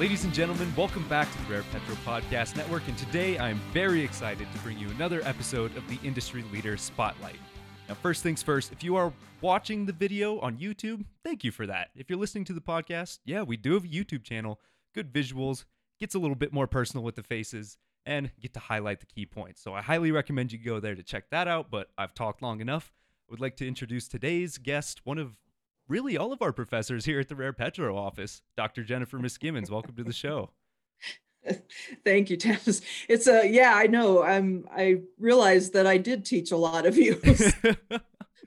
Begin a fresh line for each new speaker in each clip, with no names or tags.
Ladies and gentlemen, welcome back to the Rare Petro Podcast Network, and today I am very excited to bring you another episode of the Industry Leader Spotlight. Now, first things first, if you are watching the video on YouTube, thank you for that. If you're listening to the podcast, yeah, we do have a YouTube channel, good visuals, gets a little bit more personal with the faces, and get to highlight the key points. So I highly recommend you go there to check that out, but I've talked long enough. I would like to introduce today's guest, one of really all of our professors here at the Rare Petro office. Dr. Jennifer Miskimins, welcome to the show.
Thank you, Thomas. It's a yeah, I know. I'm I realized that I did teach a lot of you.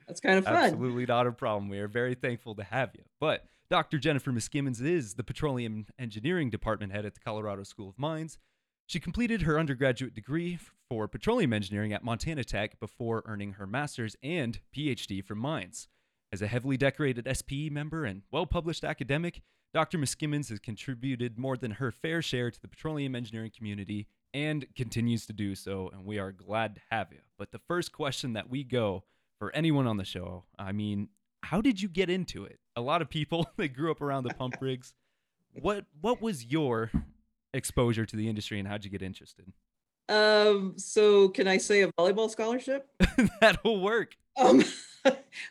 That's kind of fun.
Absolutely not a problem. We are very thankful to have you. But Dr. Jennifer Miskimins is the Petroleum Engineering Department head at the Colorado School of Mines. She completed her undergraduate degree for petroleum engineering at Montana Tech before earning her master's and PhD from mines. As a heavily decorated SPE member and well published academic, Dr. Miskimins has contributed more than her fair share to the petroleum engineering community and continues to do so, and we are glad to have you. But the first question that we go for anyone on the show I mean, how did you get into it? A lot of people they grew up around the pump rigs. What what was your exposure to the industry and how'd you get interested?
Um, so can I say a volleyball scholarship?
That'll work.
Um,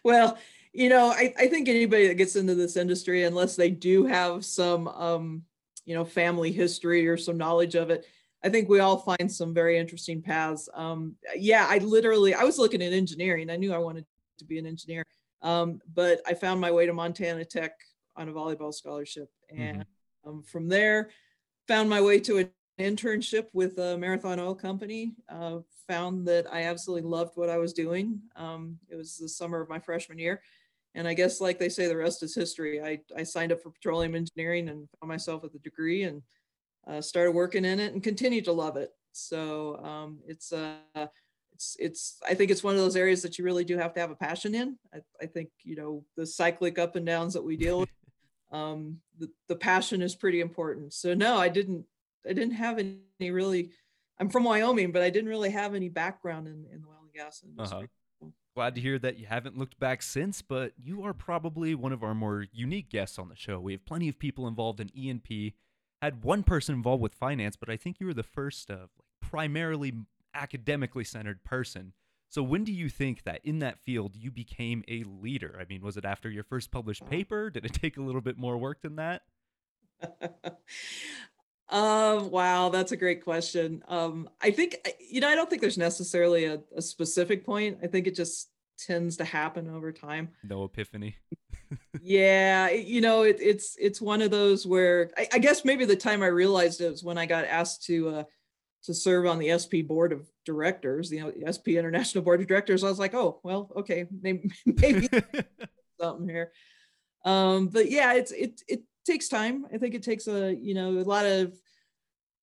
well, you know, I, I think anybody that gets into this industry, unless they do have some, um, you know, family history or some knowledge of it, I think we all find some very interesting paths. Um, yeah, I literally, I was looking at engineering. I knew I wanted to be an engineer, um, but I found my way to Montana Tech on a volleyball scholarship, and mm-hmm. um, from there, found my way to an internship with a Marathon Oil Company. Uh, found that I absolutely loved what I was doing. Um, it was the summer of my freshman year and I guess, like they say, the rest is history. I, I signed up for petroleum engineering and found myself with a degree and uh, started working in it and continue to love it. So um, it's uh, it's it's I think it's one of those areas that you really do have to have a passion in. I, I think you know the cyclic up and downs that we deal with. Um, the, the passion is pretty important. So no, I didn't I didn't have any really. I'm from Wyoming, but I didn't really have any background in, in the oil and gas industry. Uh-huh.
Glad to hear that you haven't looked back since, but you are probably one of our more unique guests on the show. We have plenty of people involved in E&P. Had one person involved with finance, but I think you were the first of like primarily academically centered person. So when do you think that in that field you became a leader? I mean, was it after your first published paper? Did it take a little bit more work than that?
Um, wow, that's a great question. Um, I think, you know, I don't think there's necessarily a, a specific point. I think it just tends to happen over time.
No epiphany.
yeah, you know, it, it's it's one of those where I, I, guess maybe the time I realized it was when I got asked to uh, to serve on the SP board of directors, you know, the SP International Board of Directors. I was like, oh, well, okay, maybe, maybe something here. Um, but yeah, it's it it takes time. I think it takes a, you know, a lot of,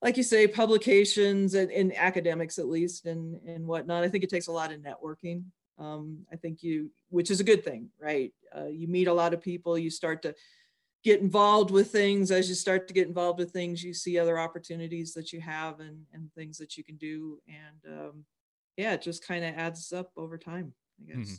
like you say, publications and, and academics at least and, and whatnot. I think it takes a lot of networking. Um, I think you, which is a good thing, right? Uh, you meet a lot of people, you start to get involved with things. As you start to get involved with things, you see other opportunities that you have and, and things that you can do. And um, yeah, it just kind of adds up over time, I guess. Mm-hmm.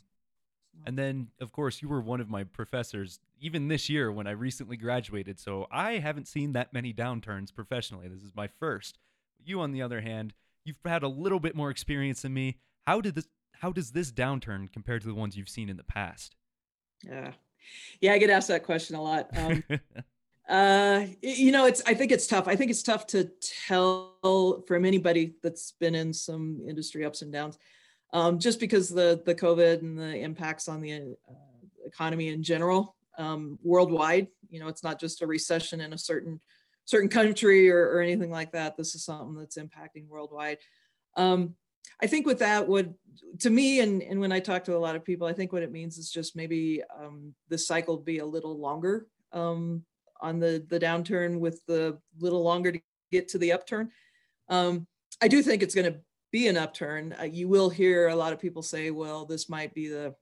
And then, of course, you were one of my professors even this year when I recently graduated. So I haven't seen that many downturns professionally. This is my first. You, on the other hand, you've had a little bit more experience than me. How did this? How does this downturn compare to the ones you've seen in the past?
Yeah, yeah, I get asked that question a lot. Um, uh, you know, it's. I think it's tough. I think it's tough to tell from anybody that's been in some industry ups and downs um, just because the the COVID and the impacts on the uh, economy in general um, worldwide. You know, it's not just a recession in a certain certain country or, or anything like that. This is something that's impacting worldwide. Um, I think with that, would to me, and, and when I talk to a lot of people, I think what it means is just maybe um, the cycle be a little longer um, on the the downturn, with the little longer to get to the upturn. Um, I do think it's going to be an upturn, uh, you will hear a lot of people say, well, this might be the,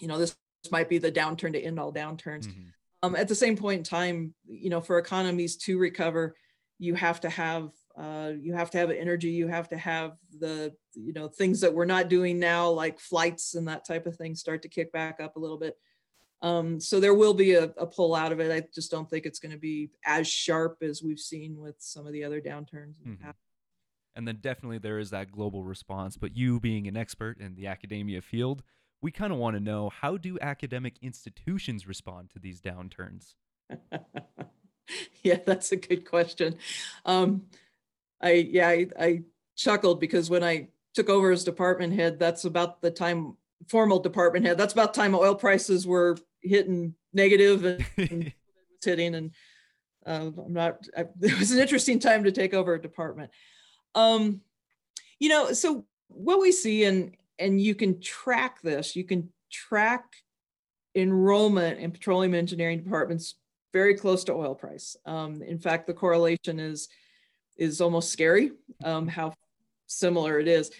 you know, this might be the downturn to end all downturns. Mm-hmm. Um, at the same point in time, you know, for economies to recover, you have to have uh, you have to have energy. You have to have the you know things that we're not doing now, like flights and that type of thing, start to kick back up a little bit. Um, so there will be a, a pull out of it. I just don't think it's going to be as sharp as we've seen with some of the other downturns.
Mm-hmm. And then definitely there is that global response. But you being an expert in the academia field, we kind of want to know how do academic institutions respond to these downturns?
yeah, that's a good question. Um, I yeah, I, I chuckled because when I took over as department head, that's about the time formal department head. That's about the time oil prices were hitting negative and, and hitting. And uh, I'm not. I, it was an interesting time to take over a department. Um, you know, so what we see, and and you can track this. You can track enrollment in petroleum engineering departments very close to oil price. Um, in fact, the correlation is is almost scary. Um, how similar it is.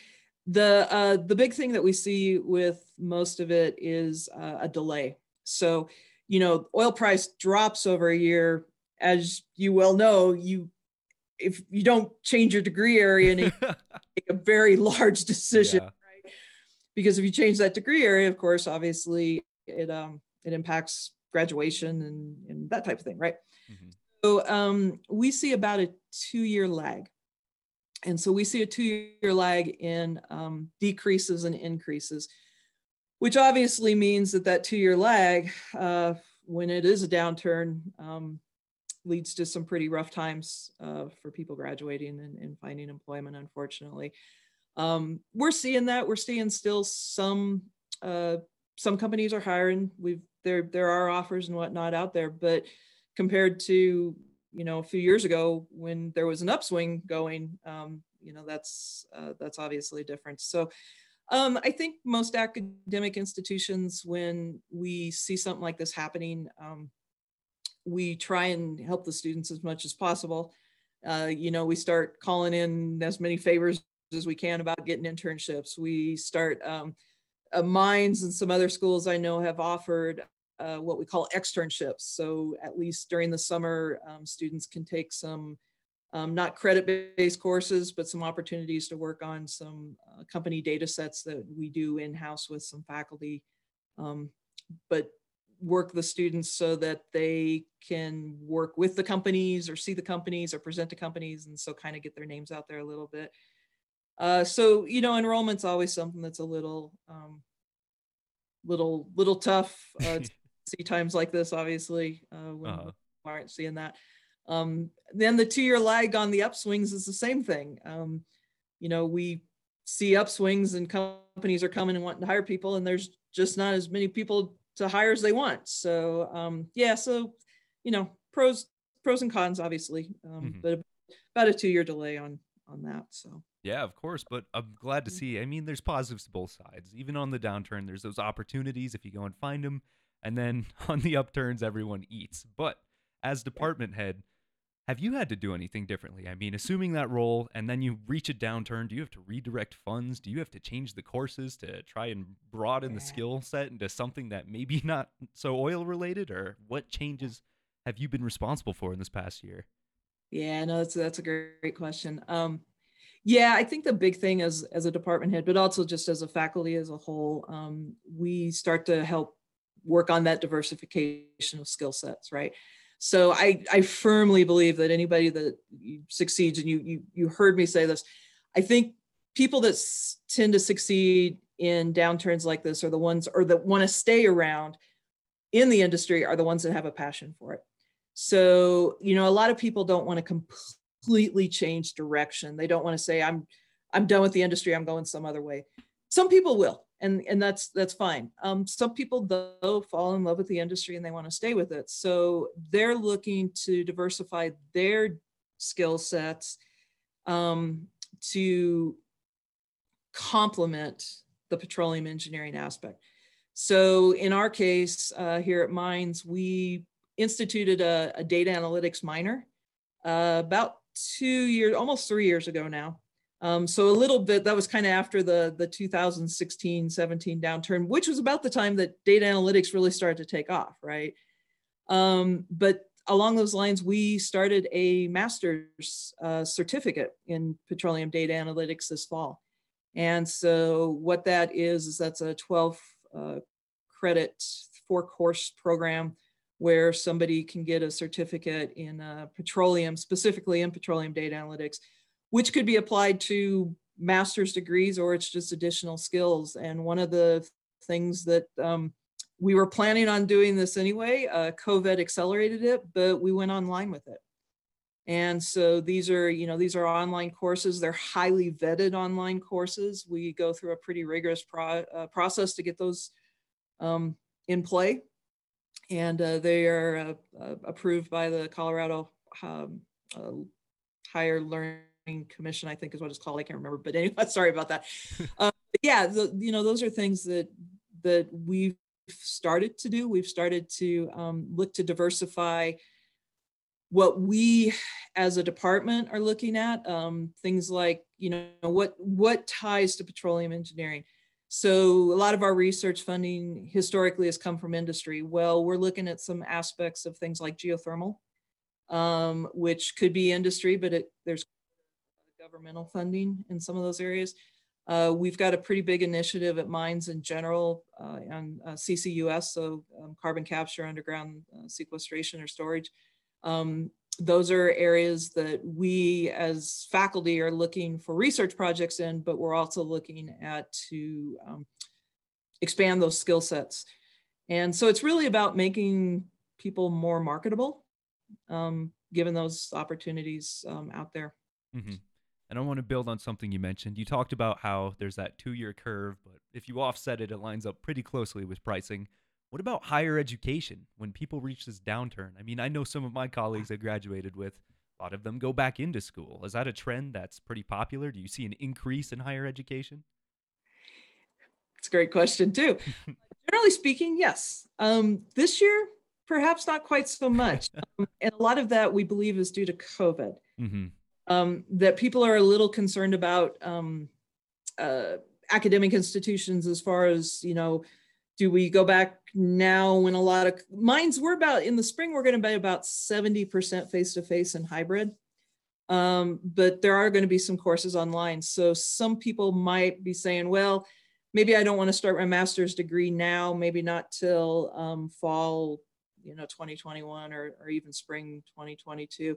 The uh, the big thing that we see with most of it is uh, a delay. So, you know, oil price drops over a year. As you well know, you if you don't change your degree area and make a very large decision, yeah. right? Because if you change that degree area, of course, obviously it um it impacts graduation and, and that type of thing, right? Mm-hmm. So um, we see about a two year lag. And so we see a two year lag in um, decreases and increases, which obviously means that that two year lag, uh, when it is a downturn, um, leads to some pretty rough times uh, for people graduating and, and, finding employment, unfortunately. Um, we're seeing that. We're seeing still some uh, some companies are hiring. We've there there are offers and whatnot out there, but compared to you know a few years ago when there was an upswing going, um, you know that's uh, that's obviously a different. So um, I think most academic institutions, when we see something like this happening, um, we try and help the students as much as possible. Uh, you know, we start calling in as many favors as we can about getting internships. We start um, uh, Mines and some other schools I know have offered uh, what we call externships. So at least during the summer, um, students can take some um, not credit-based courses, but some opportunities to work on some uh, company data sets that we do in-house with some faculty. Um, but work the students so that they can work with the companies or see the companies or present to companies and so kind of get their names out there a little bit. Uh, so you know, enrollment's always something that's a little, um, little, little tough. Uh, see times like this, obviously, uh, when uh-huh. we aren't seeing that. Um, then the two-year lag on the upswings is the same thing. Um, you know, we see upswings and companies are coming and wanting to hire people, and there's just not as many people to hire as they want. So um, yeah, so you know, pros pros and cons, obviously, um, mm-hmm. but about a two-year delay on on that. So
yeah, of course, but I'm glad to mm. see. I mean, there's positives to both sides. Even on the downturn, there's those opportunities if you go and find them, and then on the upturns, everyone eats. But as department head, have you had to do anything differently? I mean, assuming that role and then you reach a downturn, do you have to redirect funds? Do you have to change the courses to try and broaden the skill set into something that maybe not so oil related? Or what changes have you been responsible for in this past year?
Yeah, no, that's that's a great, great question. Um, yeah, I think the big thing as as a department head, but also just as a faculty as a whole, um, we start to help work on that diversification of skill sets, right? So I I firmly believe that anybody that succeeds, and you you you heard me say this, I think people that s- tend to succeed in downturns like this are the ones or that want to stay around in the industry are the ones that have a passion for it. So, you know, a lot of people don't want to completely change direction. They don't want to say, I'm I'm done with the industry, I'm going some other way. Some people will, and and that's that's fine. Um, some people though fall in love with the industry and they want to stay with it. So they're looking to diversify their skill sets um, to complement the petroleum engineering aspect. So in our case uh, here at Mines, we instituted a, a data analytics minor uh, about two years, almost three years ago now. Um, so a little bit, that was kind of after the, the 2016, 17 downturn, which was about the time that data analytics really started to take off, right? Um, but along those lines, we started a master's uh, certificate in petroleum data analytics this fall. And so what that is, is that's a 12 uh, credit four course program where somebody can get a certificate in uh, petroleum, specifically in petroleum data analytics, which could be applied to master's degrees or it's just additional skills. And one of the things that um, we were planning on doing this anyway, uh, COVID accelerated it, but we went online with it. And so these are, you know, these are online courses. They're highly vetted online courses. We go through a pretty rigorous pro, uh, process to get those um, in play. And uh, they are uh, uh approved by the Colorado um, uh, Higher Learning Commission, I think is what it's called. I can't remember, but anyway, sorry about that. Uh, yeah, the, you know, those are things that that we've started to do. We've started to um, look to diversify what we as a department are looking at um, things like you know what what ties to petroleum engineering so a lot of our research funding historically has come from industry well we're looking at some aspects of things like geothermal um, which could be industry but it, there's governmental funding in some of those areas uh, we've got a pretty big initiative at mines in general uh, on uh, CCUS, so um, carbon capture, underground uh, sequestration or storage. Um, those are areas that we as faculty are looking for research projects in, but we're also looking at to um, expand those skill sets. And so it's really about making people more marketable, um, given those opportunities um, out there.
Mm-hmm. And I want to build on something you mentioned. You talked about how there's that two year curve, but if you offset it, it lines up pretty closely with pricing. What about higher education when people reach this downturn? I mean, I know some of my colleagues I graduated with, a lot of them go back into school. Is that a trend that's pretty popular? Do you see an increase in higher education?
It's a great question, too. Generally speaking, yes. Um, this year, perhaps not quite so much. um, and a lot of that we believe is due to COVID. Mm-hmm. Um, that people are a little concerned about um, uh, academic institutions as far as, you know, do we go back now when a lot of mines we're about in the spring we're going to be about 70% face to face and hybrid. Um, but there are going to be some courses online. So some people might be saying well maybe i don't want to start my master's degree now maybe not till um, fall you know 2021 or, or even spring 2022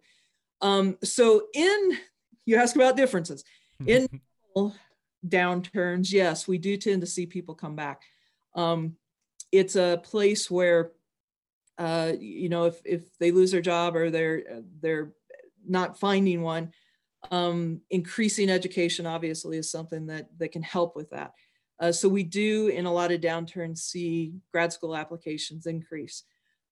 um, so in you ask about differences in downturns yes we do tend to see people come back um, it's a place where, uh, you know, if, if they lose their job or they're, they're not finding one, um, increasing education obviously is something that, that can help with that. Uh, so we do in a lot of downturns see grad school applications increase.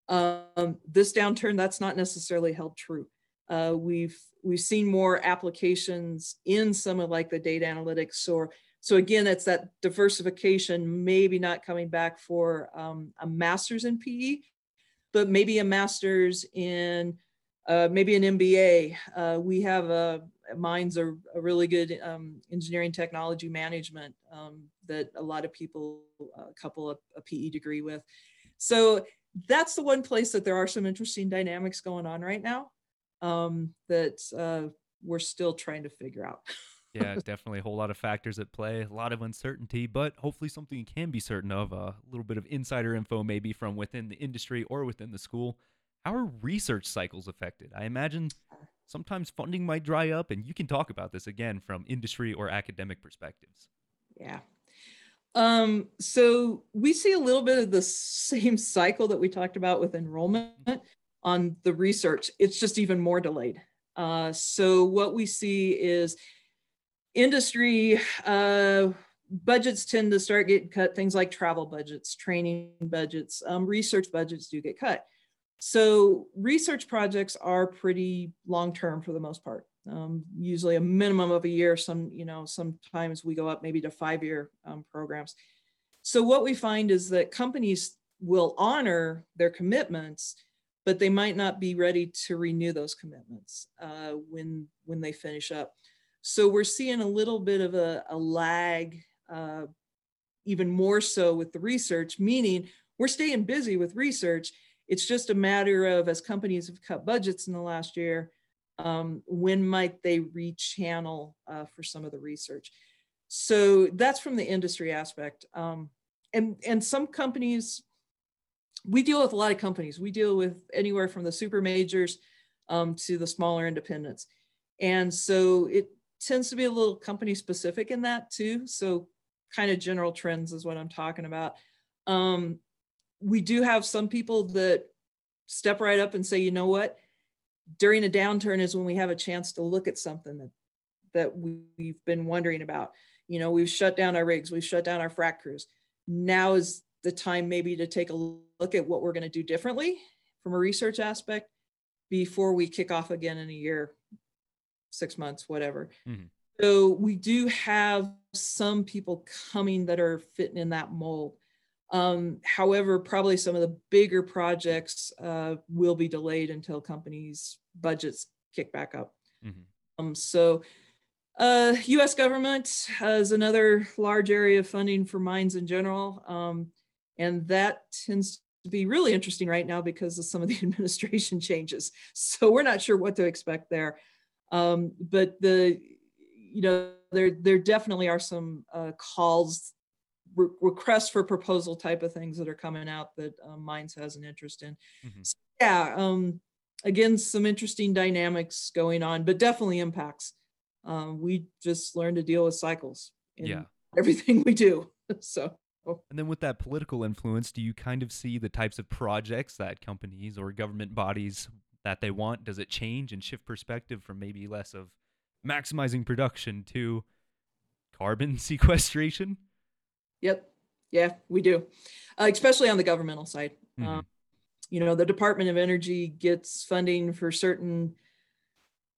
Um, this downturn, that's not necessarily held true. Uh, we've we've seen more applications in some of like the data analytics or so again, it's that diversification, maybe not coming back for um, a master's in PE, but maybe a master's in uh, maybe an MBA. Uh, we have a mine's a, a really good um, engineering technology management um, that a lot of people uh, couple a, a PE degree with. So that's the one place that there are some interesting dynamics going on right now um, that uh, we're still trying to figure out.
yeah, definitely a whole lot of factors at play, a lot of uncertainty, but hopefully something you can be certain of. A little bit of insider info, maybe from within the industry or within the school. How are research cycles affected? I imagine sometimes funding might dry up, and you can talk about this again from industry or academic perspectives.
Yeah. Um, so we see a little bit of the same cycle that we talked about with enrollment on the research. It's just even more delayed. Uh, so what we see is industry uh, budgets tend to start getting cut things like travel budgets training budgets um, research budgets do get cut so research projects are pretty long term for the most part um, usually a minimum of a year some you know sometimes we go up maybe to five year um, programs so what we find is that companies will honor their commitments but they might not be ready to renew those commitments uh, when when they finish up so we're seeing a little bit of a, a lag, uh, even more so with the research, meaning we're staying busy with research. It's just a matter of as companies have cut budgets in the last year, um, when might they rechannel uh, for some of the research? So that's from the industry aspect. Um, and, and some companies we deal with a lot of companies. We deal with anywhere from the super majors um, to the smaller independents. And so it tends to be a little company specific in that too. So kind of general trends is what I'm talking about. Um, we do have some people that step right up and say, you know what, during a downturn is when we have a chance to look at something that that we've been wondering about. You know, we've shut down our rigs, we've shut down our frac crews. Now is the time maybe to take a look at what we're going to do differently from a research aspect before we kick off again in a year, six months, whatever. Mm-hmm. So we do have some people coming that are fitting in that mold. Um, however, probably some of the bigger projects uh, will be delayed until companies' budgets kick back up. Mm-hmm. Um, so, uh, U.S. government has another large area of funding for mines in general, um, and that tends to be really interesting right now because of some of the administration changes. So we're not sure what to expect there. Um, but the, you know, there there definitely are some uh, calls re- requests for proposal type of things that are coming out that um, Mines has an interest in. Mm-hmm. So, yeah, um, again, some interesting dynamics going on, but definitely impacts. Um, we just learn to deal with cycles in yeah. everything we do. so.
And then with that political influence, do you kind of see the types of projects that companies or government bodies that they want? Does it change and shift perspective from maybe less of maximizing production to carbon sequestration?
Yep. Yeah, we do, uh, especially on the governmental side. Mm-hmm. Um, you know, the Department of Energy gets funding for certain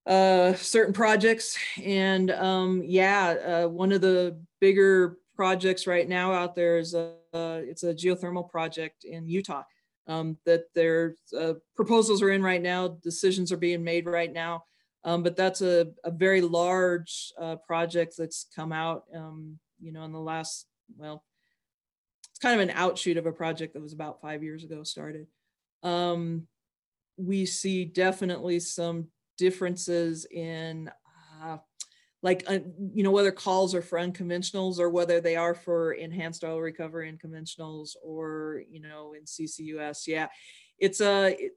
uh, certain projects, and um, yeah, uh, one of the bigger projects right now out there is a it's a geothermal project in Utah. Um, that their uh, proposals are in right now, decisions are being made right now. Um, but that's a, a very large uh, project that's come out, um, you know, in the last well, it's kind of an outshoot of a project that was about five years ago started. Um, we see definitely some differences in uh, like uh, you know whether calls are for unconventionals or whether they are for enhanced oil recovery and conventionals or you know in CCUS. Yeah, it's a uh, it,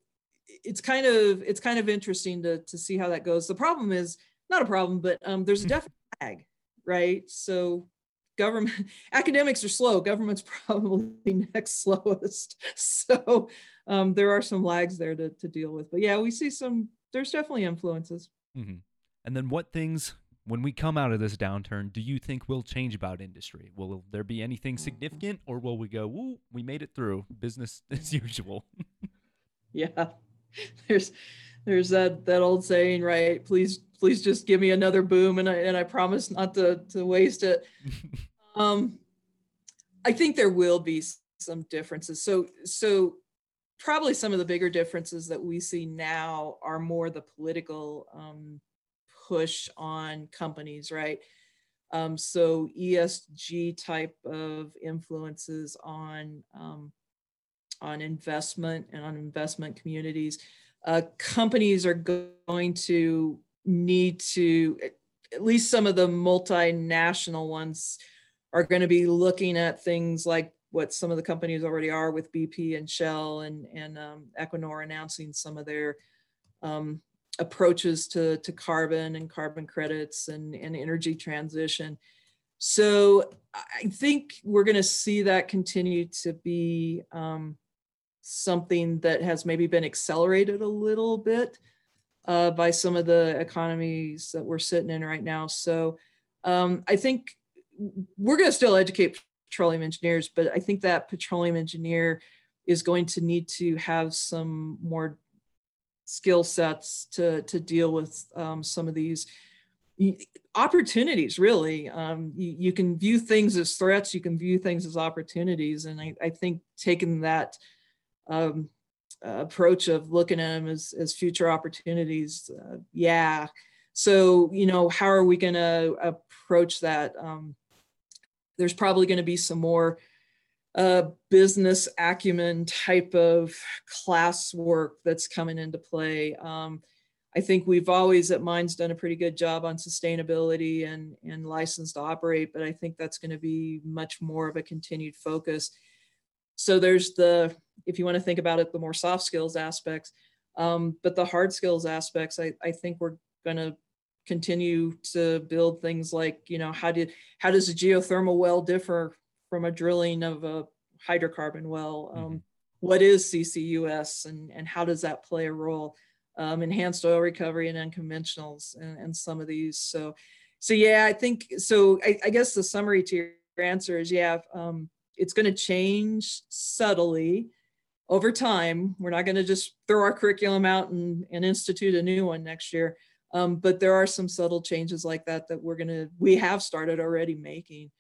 it's kind of it's kind of interesting to to see how that goes. The problem is not a problem, but um, there's a definite lag, right? So government academics are slow government's probably next slowest so um, there are some lags there to, to deal with but yeah we see some there's definitely influences
mm-hmm. and then what things when we come out of this downturn do you think we'll change about industry? Will there be anything significant or will we go Woo, we made it through. Business as usual.
Yeah. There's there's that that old saying right? Please please just give me another boom and I, and I promise not to to waste it. Um i think there will be some differences. So so probably some of the bigger differences that we see now are more the political um, push on companies right? Um, so esg type of influences on um, on investment and on investment communities. Uh, companies are going to need to, at least some of the multinational ones, are going to be looking at things like what some of the companies already are with BP and Shell and, and um, Equinor announcing some of their um, approaches to, to carbon and carbon credits and, and energy transition. So I think we're going to see that continue to be um, something that has maybe been accelerated a little bit uh, by some of the economies that we're sitting in right now. So um, I think we're going to still educate petroleum engineers, but I think that petroleum engineer is going to need to have some more skill sets to to deal with um, some of these opportunities really um, you, you, can view things as threats you can view things as opportunities and i, I think taking that um, uh, approach of looking at them as, as future opportunities. Uh, yeah. So, you know, how are we going to approach that? Um, there's probably going to be some more uh, business acumen type of class work that's coming into play. Um, I think we've always at Mines done a pretty good job on sustainability and, and license to operate, but I think that's going to be much more of a continued focus. So there's the if you want to think about it, the more soft skills aspects. Um, but the hard skills aspects, I, I think we're going to continue to build things like, you know, how did how does a geothermal well differ from a drilling of a hydrocarbon well? Um, mm-hmm. what is CCUS and, and how does that play a role? Um, enhanced oil recovery and unconventionals and, and some of these. So, so yeah, I think so. I, I guess the summary to your answer is yeah, um, it's going to change subtly over time. We're not going to just throw our curriculum out and, and institute a new one next year. Um, but there are some subtle changes like that that we're going to, we have started already making.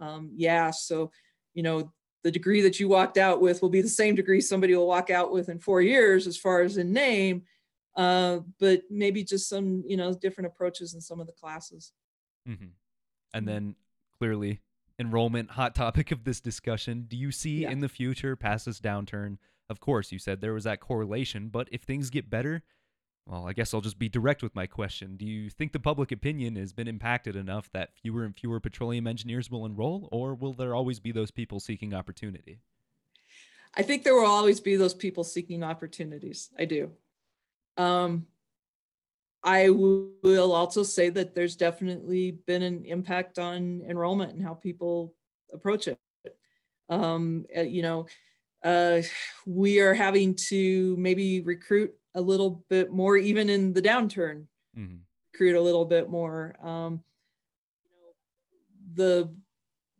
Um, yeah. So, you know, the degree that you walked out with will be the same degree somebody will walk out with in four years as far as in name, uh, but maybe just some, you know, different approaches in some of the classes.
Mm-hmm. And then clearly enrollment hot topic of this discussion. Do you see yeah. in the future past this downturn? Of course, you said there was that correlation, but if things get better, well, I guess I'll just be direct with my question. Do you think the public opinion has been impacted enough that fewer and fewer petroleum engineers will enroll, or will there always be those people seeking opportunity?
I think there will always be those people seeking opportunities. I do. Um, I will also say that there's definitely been an impact on enrollment and how people approach it. Um, uh, you know, uh, we are having to maybe recruit a little bit more, even in the downturn, mm-hmm. recruit a little bit more. Um, the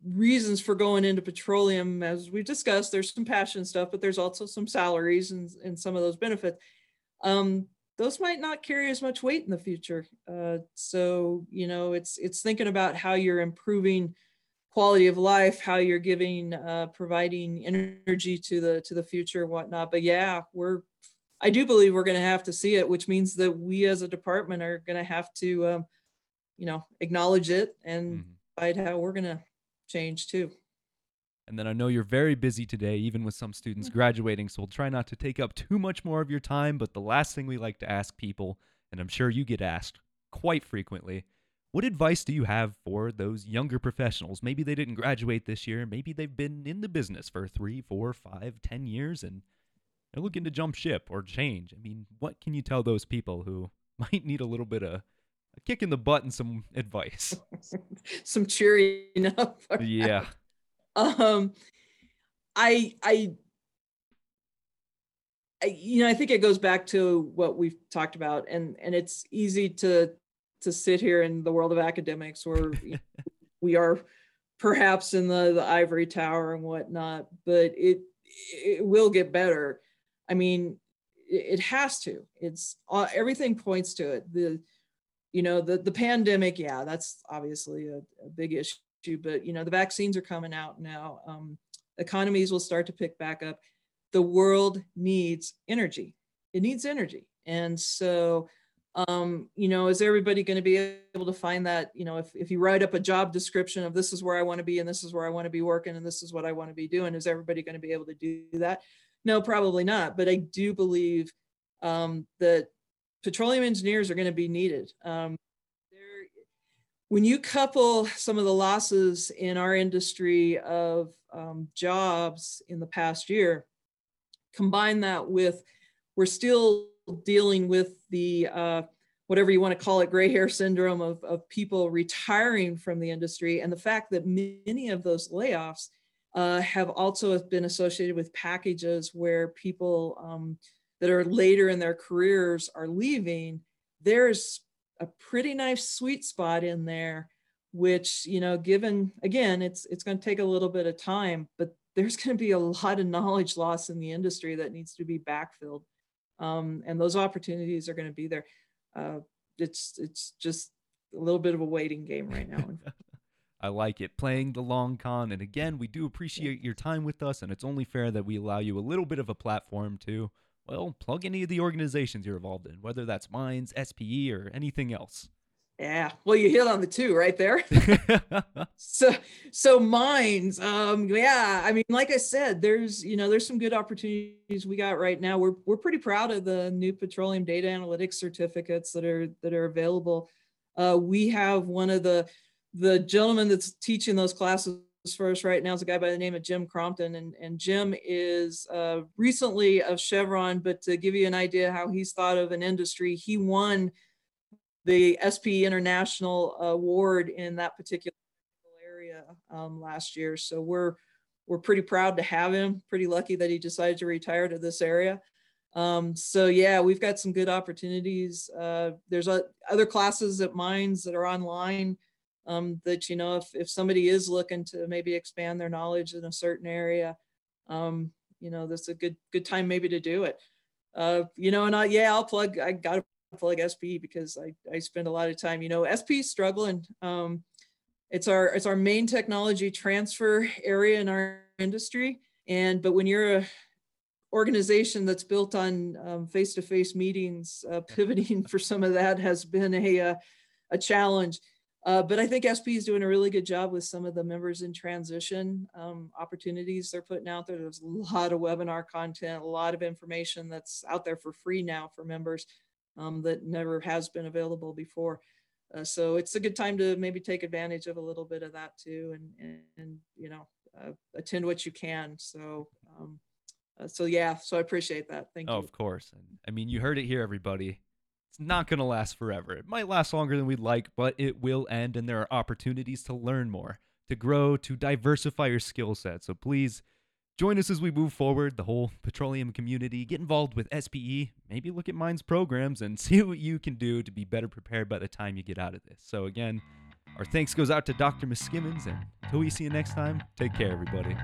reasons for going into petroleum, as we've discussed, there's some passion stuff, but there's also some salaries and, and some of those benefits. Um, those might not carry as much weight in the future. Uh, so you know, it's it's thinking about how you're improving quality of life, how you're giving, uh, providing energy to the to the future, whatnot. But yeah, we're I do believe we're going to have to see it, which means that we as a department are going to have to, um, you know, acknowledge it and mm-hmm. decide how we're going to change too.
And then I know you're very busy today, even with some students mm. graduating, so we'll try not to take up too much more of your time. But the last thing we like to ask people, and I'm sure you get asked quite frequently, what advice do you have for those younger professionals? Maybe they didn't graduate this year, maybe they've been in the business for three, four, five, ten years, and they're looking to jump ship or change. I mean, what can you tell those people who might need a little bit of a kick in the butt and some advice?
some cheering up.
Yeah
um I, I I you know I think it goes back to what we've talked about and and it's easy to to sit here in the world of academics where we are perhaps in the, the ivory tower and whatnot but it it will get better i mean it, has to it's uh, everything points to it the you know the the pandemic yeah that's obviously a, a big issue but you know the vaccines are coming out now. Um, economies will start to pick back up. The world needs energy. It needs energy, and so um, you know, is everybody going to be able to find that? You know, if if you write up a job description of this is where I want to be and this is where I want to be working and this is what I want to be doing, is everybody going to be able to do that? No, probably not. But I do believe um, that petroleum engineers are going to be needed. Um, when you couple some of the losses in our industry of um, jobs in the past year, combine that with we're still dealing with the uh, whatever you want to call it, gray hair syndrome of, of people retiring from the industry, and the fact that many of those layoffs uh, have also been associated with packages where people um, that are later in their careers are leaving. There's a pretty nice sweet spot in there which you know given again it's it's going to take a little bit of time but there's going to be a lot of knowledge loss in the industry that needs to be backfilled um, and those opportunities are going to be there uh, it's it's just a little bit of a waiting game right now
I like it playing the long con and again we do appreciate your time with us and it's only fair that we allow you a little bit of a platform to well, plug any of the organizations you're involved in, whether that's Mines, SPE, or anything else.
Yeah, well, you hit on the two right there. so, so Mines, um, yeah, I mean, like I said, there's you know there's some good opportunities we got right now. We're we're pretty proud of the new petroleum data analytics certificates that are that are available. Uh, we have one of the the gentleman that's teaching those classes for us right now is a guy by the name of Jim Crompton, and and Jim is uh, recently of Chevron. But to give you an idea how he's thought of an industry, he won the SP International Award in that particular area um, last year. So we're we're pretty proud to have him. Pretty lucky that he decided to retire to this area. Um, so yeah, we've got some good opportunities. Uh, there's a, other classes at Mines that are online um, that you know if if somebody is looking to maybe expand their knowledge in a certain area, um, you know that's a good good time maybe to do it. Uh, you know, and I, yeah, I'll plug. I got to plug SP because I I spend a lot of time. You know, SP struggling. Um, it's our it's our main technology transfer area in our industry, and but when you're a organization that's built on um, face-to-face meetings, uh, pivoting for some of that has been a a, uh, a challenge. Uh, but I think SP is doing a really good job with some of the members in transition um, opportunities they're putting out there. There's a lot of webinar content, a lot of information that's out there for free now for members um, that never has been available before. Uh, so it's a good time to maybe take advantage of a little bit of that too, and and, and you know uh, attend what you can. So um, uh, so yeah, so I appreciate that. Thank
oh,
you.
Of course, I mean you heard it here, everybody. It's not going to last forever. It might last longer than we'd like, but it will end, and there are opportunities to learn more, to grow, to diversify your skill set. So please join us as we move forward, the whole petroleum community. Get involved with SPE, maybe look at Mines programs, and see what you can do to be better prepared by the time you get out of this. So, again, our thanks goes out to Dr. Miskimins, and until we see you next time, take care, everybody.